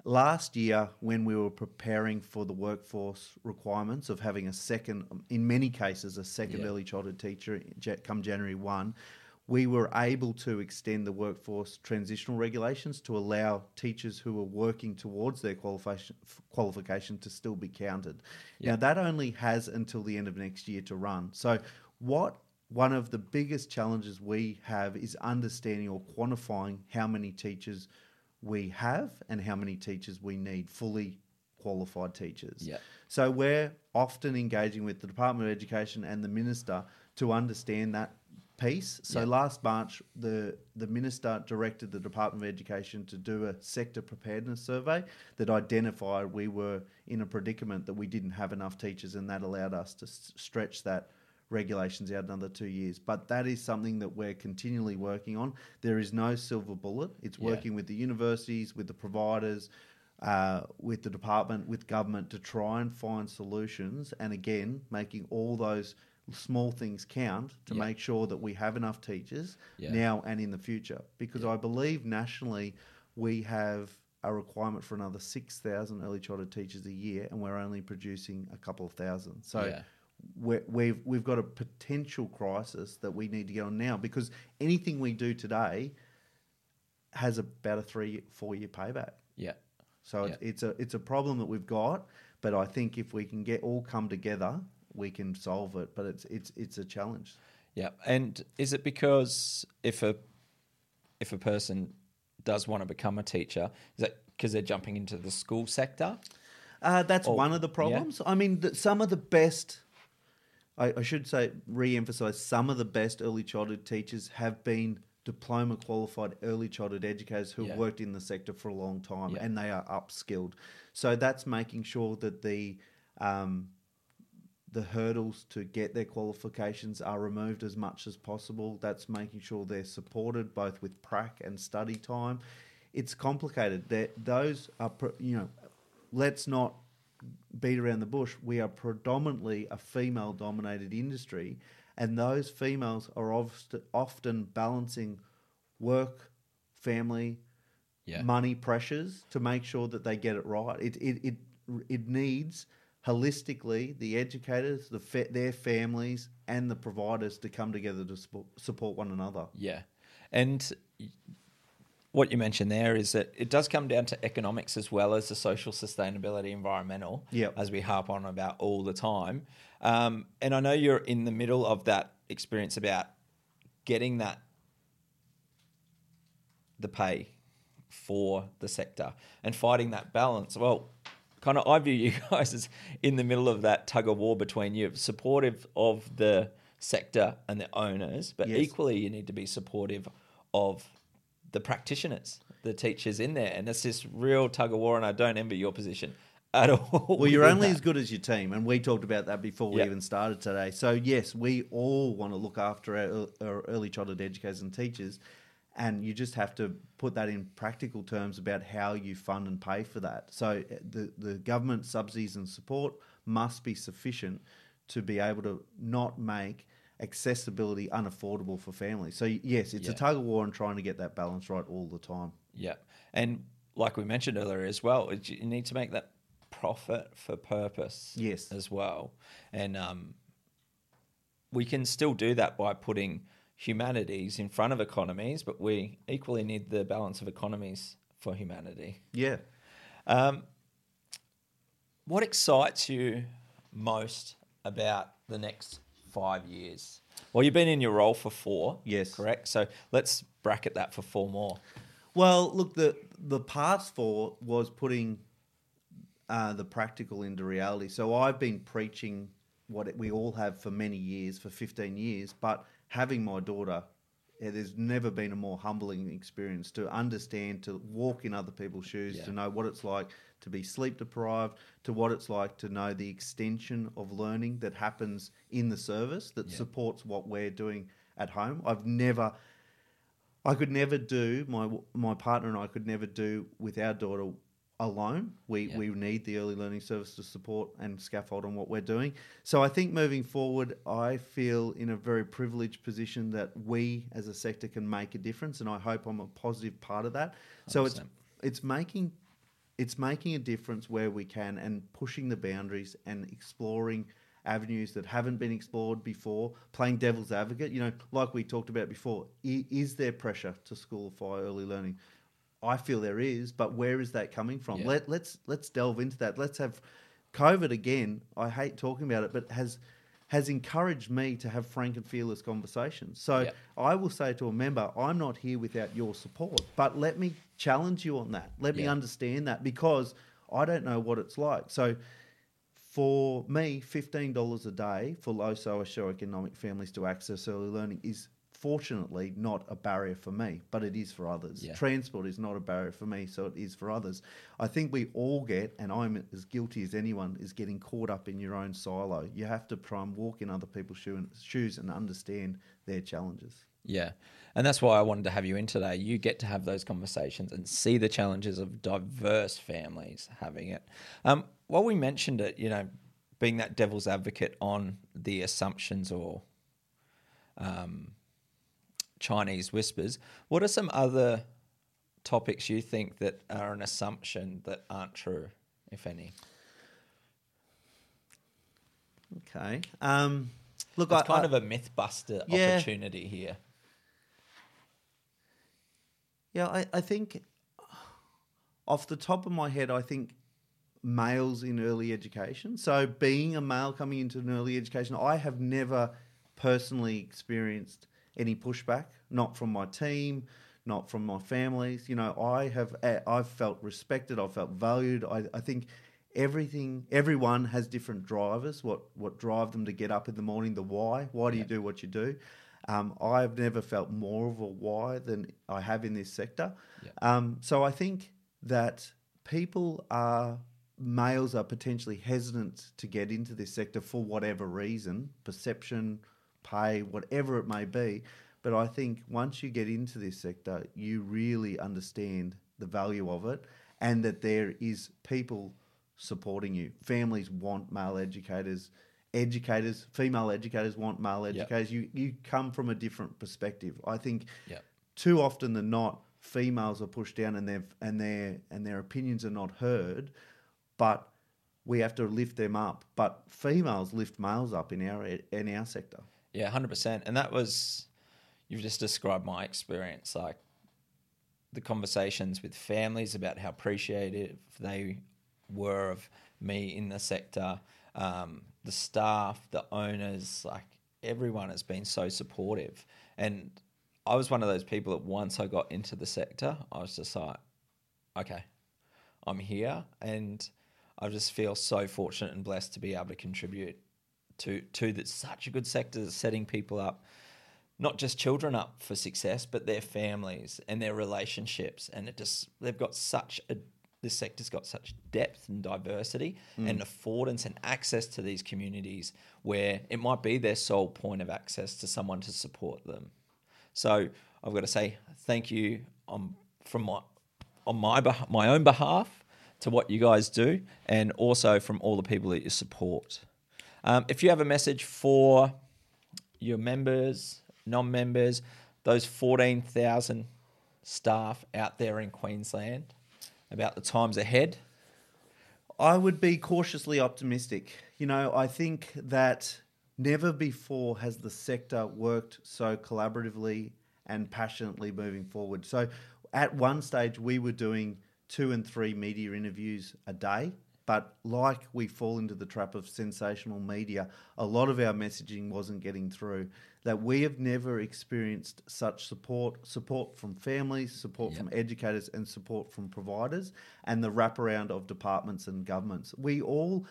last year, when we were preparing for the workforce requirements of having a second, in many cases, a second Yeah. early childhood teacher come January one, we were able to extend the workforce transitional regulations to allow teachers who are working towards their qualification qualification to still be counted. Yeah. Now that only has until the end of next year to run. So what one of the biggest challenges we have is understanding or quantifying how many teachers we have and how many teachers we need fully qualified teachers. Yeah. So we're often engaging with the Department of Education and the minister to understand that piece. So last March, the the minister directed the Department of Education to do a sector preparedness survey that identified we were in a predicament that we didn't have enough teachers, and that allowed us to s- stretch that regulations out another two years. But that is something that we're continually working on. There is no silver bullet. It's Yeah. working with the universities, with the providers, uh, with the department, with government to try and find solutions. And again, making all those small things count to Yeah. make sure that we have enough teachers Yeah. now and in the future. Because I believe nationally we have a requirement for another 6,000 early childhood teachers a year, and we're only producing a couple of thousand. So Yeah. We're, we've, we've got a potential crisis that we need to get on now because anything we do today has about a three, four year payback. Yeah. So Yeah. it's, it's a it's a problem that we've got, but I think if we can get all come together, we can solve it. But it's it's it's a challenge. Yeah. And is it because if a if a person does want to become a teacher, is that because they're jumping into the school sector? Uh, that's Or- one of the yeah. problems. I mean, th- some of the best, I, I should say, re-emphasize, some of the best early childhood teachers have been diploma qualified early childhood educators who Yeah. have worked in the sector for a long time Yeah. and they are upskilled. So that's making sure that the um, the hurdles to get their qualifications are removed as much as possible. That's making sure they're supported both with prac and study time. It's complicated. That those are, you know, let's not beat around the bush. We are predominantly a female-dominated industry, and those females are often balancing work, family, Yeah. money pressures to make sure that they get it right. It it it, it needs holistically the educators, the fa- their families, and the providers to come together to support, support one another. Yeah. And what you mentioned there is that it does come down to economics as well as the social sustainability, environmental, Yep. as we harp on about all the time. Um, and I know you're in the middle of that experience about getting that the pay for the sector and fighting that balance. Well, kind of, I view you [laughs] guys as in the middle of that tug of war between you, supportive of the sector and the owners, but Yes. equally you need to be supportive of the practitioners, the teachers in there, and it's this real tug of war. And I don't envy your position at [laughs] all. Well, you're only that. as good as your team, and we talked about that before we Yep. even started today. So yes, we all want to look after our, our early childhood educators and teachers, and you just have to put that in practical terms about how you fund and pay for that. So uh, the the government subsidies and support must be sufficient to be able to not make accessibility unaffordable for families. So yes, it's Yeah. a tug of war and trying to get that balance right all the time. Yeah, and like we mentioned earlier as well, you need to make that profit for purpose. Yes. as well, and um, we can still do that by putting humanities in front of economies, but we equally need the balance of economies for humanity. Yeah. Um, what excites you most about the next five years? Well, you've been in your role for four. Yes. Correct. So let's bracket that for four more. Well, look, the the past four was putting uh, the practical into reality. So I've been preaching what it- we all have for many years, for 15 years, but having my daughter, yeah, there's never been a more humbling experience to understand, to walk in other people's shoes, Yeah. to know what it's like to be sleep deprived, to what it's like to know the extension of learning that happens in the service that Yeah. supports what we're doing at home. I've never I could never do my my partner and I could never do with our daughter alone. We Yeah. we need the early learning service to support and scaffold on what we're doing. So I think moving forward, I feel in a very privileged position that we as a sector can make a difference, and I hope I'm a positive part of that. So it's 100%. it's making it's making a difference where we can and pushing the boundaries and exploring avenues that haven't been explored before. Playing devil's advocate you know like we talked about before i- is there pressure to schoolify early learning? I feel there is but where is that coming from? Yeah. Let, let's let's delve into that. Let's have covid again. I hate talking about it but has has encouraged me to have frank and fearless conversations so Yeah. I will say to a member, I'm not here without your support, but let me challenge you on that. Let me understand that because I don't know what it's like. So for me, $15 a day for low socioeconomic families to access early learning is fortunately not a barrier for me, but it is for others. Yeah. Transport is not a barrier for me, so it is for others. I think we all get, and I'm as guilty as anyone, is getting caught up in your own silo. You have to try and walk in other people's shoe- shoes and understand their challenges. Yeah. And that's why I wanted to have you in today. You get to have those conversations and see the challenges of diverse families having it. Um, while we mentioned it, you know, being that devil's advocate on the assumptions or um, Chinese whispers, what are some other topics you think that are an assumption that aren't true, if any? Okay. Um, look, It's I, kind I- of a myth buster Yeah. opportunity here. Yeah, I, I think off the top of my head, I think males in early education. So, being a male coming into an early education, I have never personally experienced any pushback, not from my team, not from my families. You know, I have I've felt respected, I've felt valued. I, I think everything, everyone has different drivers. What what drive them to get up in the morning? The why. Why do you do what you do? Um, I've never felt more of a why than I have in this sector. Yeah. Um, so I think that people are males are potentially hesitant to get into this sector for whatever reason, perception, pay, whatever it may be. But I think once you get into this sector, you really understand the value of it and that there is people supporting you. Families want male educators, educators, female educators want male Yep. educators. You you come from a different perspective. I think Yeah. too often than not, females are pushed down and their and their and their opinions are not heard. But we have to lift them up. But females lift males up in our in our sector. Yeah, hundred percent. And that was you've just described my experience, like the conversations with families about how appreciative they were of me in the sector, um, the staff, the owners, like everyone has been so supportive. And I was one of those people that once I got into the sector, I was just like, okay, I'm here, and I just feel so fortunate and blessed to be able to contribute to to that such a good sector setting people up, not just children up for success, but their families and their relationships. And it just they've got such a this sector's got such depth and diversity mm. and affordance and access to these communities where it might be their sole point of access to someone to support them. So I've got to say thank you on from my on my beh- my own behalf to what you guys do, and also from all the people that you support. Um, if you have a message for your members, non-members, those fourteen thousand staff out there in Queensland about the times ahead, I would be cautiously optimistic. You know, I think that never before has the sector worked so collaboratively and passionately moving forward. So, at one stage, we were doing two and three media interviews a day. But like we fall into the trap of sensational media, a lot of our messaging wasn't getting through. That we have never experienced such support, support from families, support Yep. from educators, and support from providers, and the wraparound of departments and governments. We all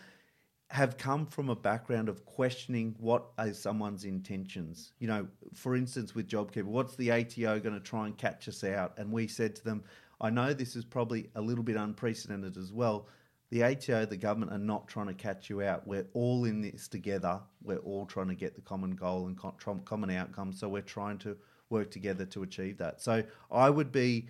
have come from a background of questioning what are someone's intentions. You know, for instance, with JobKeeper, what's the ATO going to try and catch us out? And we said to them, I know this is probably a little bit unprecedented as well. The ATO, the government, are not trying to catch you out. We're all in this together. We're all trying to get the common goal and co- common outcome. So we're trying to work together to achieve that. So I would be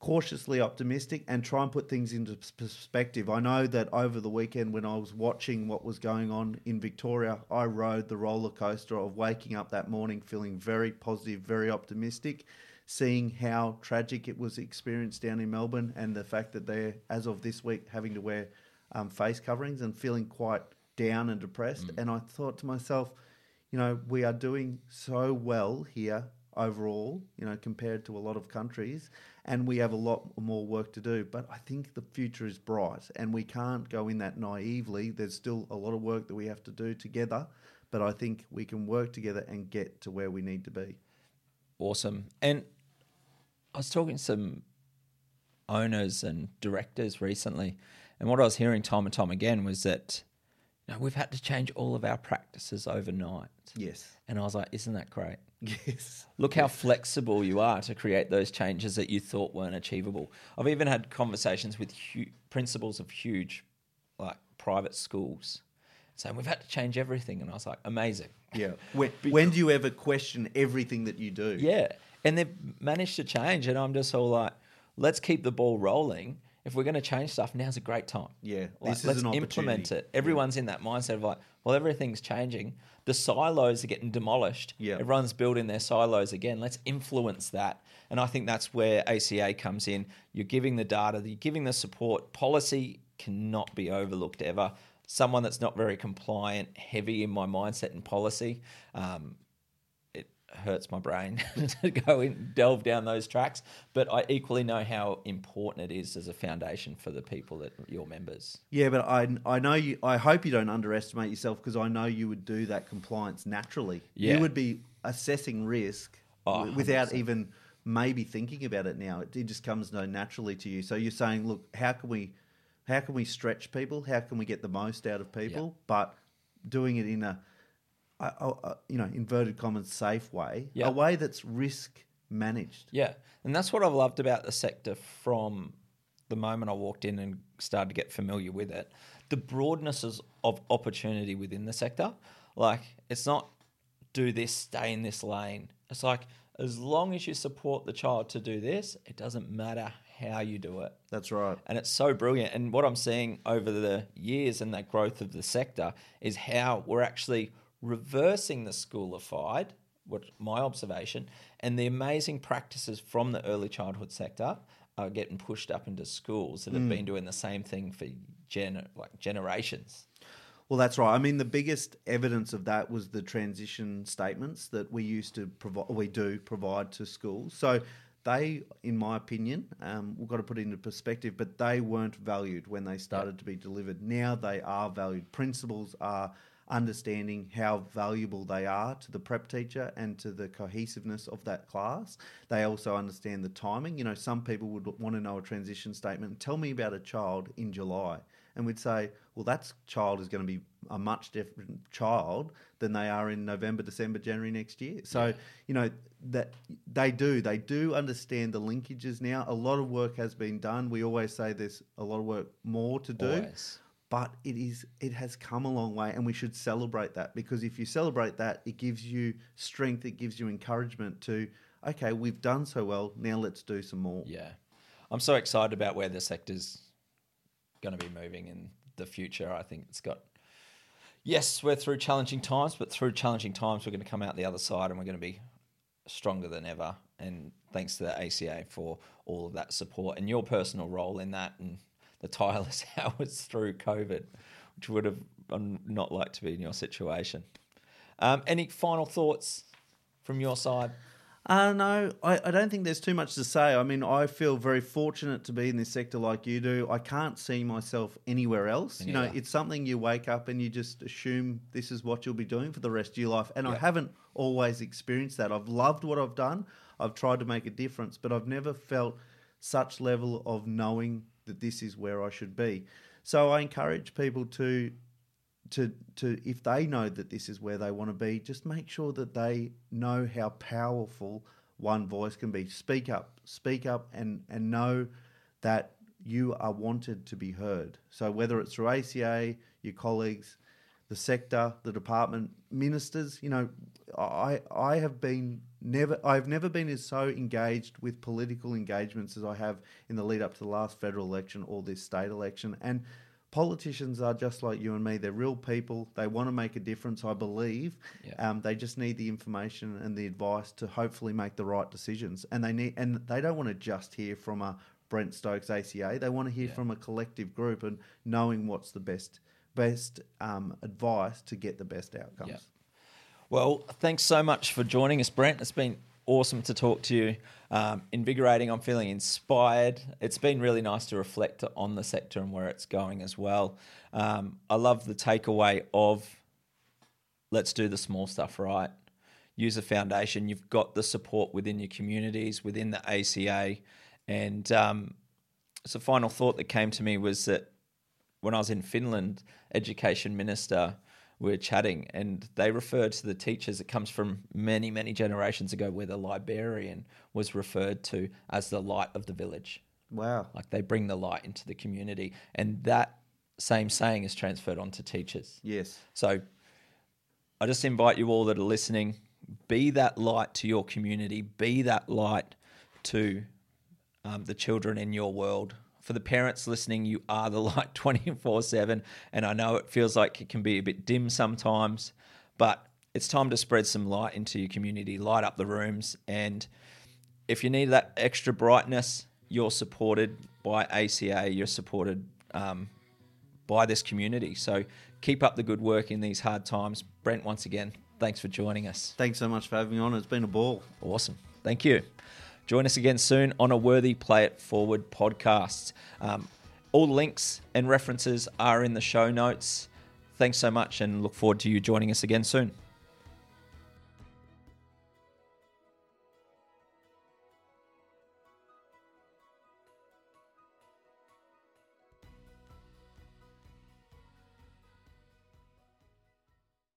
cautiously optimistic and try and put things into perspective. I know that over the weekend when I was watching what was going on in Victoria, I rode the roller coaster of waking up that morning feeling very positive, very optimistic, seeing how tragic it was experienced down in Melbourne and the fact that they're, as of this week, having to wear um, face coverings and feeling quite down and depressed. And I thought to myself, you know, we are doing so well here overall, you know, compared to a lot of countries, and we have a lot more work to do. But I think the future is bright, and we can't go in that naively. There's still a lot of work that we have to do together, but I think we can work together and get to where we need to be. Awesome. And I was talking to some owners and directors recently, and what I was hearing time and time again was that you know, we've had to change all of our practices overnight. Yes. And I was like, isn't that great? Yes. [laughs] Look how flexible you are to create those changes that you thought weren't achievable. I've even had conversations with hu- principals of huge, like private schools, saying we've had to change everything, and I was like, amazing. Yeah. [laughs] When, when do you ever question everything that you do? Yeah, and they've managed to change, and I'm just all like, let's keep the ball rolling. If we're going to change stuff, now's a great time. Yeah, Like, this is let's an implement opportunity. it. Everyone's in that mindset of like, well, everything's changing. The silos are getting demolished. Yeah. everyone's building their silos again. Let's influence that, and I think that's where ACA comes in. You're giving the data, you're giving the support. Policy cannot be overlooked ever. Someone that's not very compliant, heavy in my mindset and policy, um, hurts my brain [laughs] to go and delve down those tracks. But I equally know how important it is as a foundation for the people that your members. Yeah, but I I know you. I hope you don't underestimate yourself because I know you would do that compliance naturally. Yeah. You would be assessing risk Oh, without 100%. even maybe thinking about it. Now it, it just comes no naturally to you. So you're saying, look, how can we, how can we stretch people? How can we get the most out of people? But doing it in a, a, a, you know, inverted commas safe way, Yeah. a way that's risk managed. Yeah, and that's what I've loved about the sector from the moment I walked in and started to get familiar with it. The broadnesses of opportunity within the sector, like it's not do this, stay in this lane. It's like as long as you support the child to do this, it doesn't matter how you do it. That's right. And it's so brilliant. And what I'm seeing over the years and that growth of the sector is how we're actually reversing the schoolified, what my observation, and the amazing practices from the early childhood sector are getting pushed up into schools that have been doing the same thing for gen- like generations. Well, that's right. I mean, the biggest evidence of that was the transition statements that we used to provide, we do provide to schools. So they, in my opinion, um, we've got to put it into perspective, but they weren't valued when they started to be delivered. Now they are valued. Principals are understanding how valuable they are to the prep teacher and to the cohesiveness of that class. They also understand the timing. You know, some people would want to know a transition statement. Tell me about a child in July. And we'd say, well, that child is going to be a much different child than they are in November, December, January next year. So, you know, that they do. They do understand the linkages now. A lot of work has been done. We always say there's a lot of work more to do Always. But it is it has come a long way and we should celebrate that because if you celebrate that it gives you strength it gives you encouragement to okay we've done so well now let's do some more Yeah. I'm so excited about where the sector's going to be moving in the future. I think it's got, yes, we're through challenging times, but through challenging times, we're going to come out the other side and we're going to be stronger than ever. And thanks to the ACA for all of that support and your personal role in that and the tireless [laughs] hours through COVID, which would have um, not liked to be in your situation. Um, any final thoughts from your side? Uh, no, I, I don't think there's too much to say. I mean, I feel very fortunate to be in this sector like you do. I can't see myself anywhere else. Me you know, neither. it's something you wake up and you just assume this is what you'll be doing for the rest of your life. And I haven't always experienced that. I've loved what I've done. I've tried to make a difference, but I've never felt such level of knowing that this is where I should be. So I encourage people to to to if they know that this is where they want to be, just make sure that they know how powerful one voice can be. Speak up, speak up, and and know that you are wanted to be heard. So whether it's through ACA, your colleagues, the sector, the department, ministers, you know, I I have been never I've never been as so engaged with political engagements as I have in the lead up to the last federal election or this state election. And politicians are just like you and me. They're real people. They want to make a difference. I believe. Yeah. Um, they just need the information and the advice to hopefully make the right decisions. And they need and they don't want to just hear from a Brent Stokes ACA. They want to hear Yeah. from a collective group and knowing what's the best best um, advice to get the best outcomes. Yeah. Well, thanks so much for joining us, Brent. It's been awesome to talk to you. Um, invigorating. I'm feeling inspired. It's been really nice to reflect on the sector and where it's going as well. Um, I love the takeaway of let's do the small stuff right. Use a foundation. You've got the support within your communities, within the ACA. And um, so, final thought that came to me was that when I was in Finland, education minister, were chatting, and they referred to the teachers. It comes from many, many generations ago, where the librarian was referred to as the light of the village. Wow. Like they bring the light into the community, and that same saying is transferred onto teachers. Yes. So I just invite you all that are listening be that light to your community, be that light to um, the children in your world. For the parents listening, you are the [laughs] light 24 7. And I know it feels like it can be a bit dim sometimes, but it's time to spread some light into your community, light up the rooms. And if you need that extra brightness, you're supported by ACA, you're supported um, by this community. So keep up the good work in these hard times. Brent, once again, thanks for joining us. Thanks so much for having me on. It's been a ball. Awesome. Thank you. Join us again soon on a Worthy Play It Forward podcast. Um, all links and references are in the show notes. Thanks so much and look forward to you joining us again soon.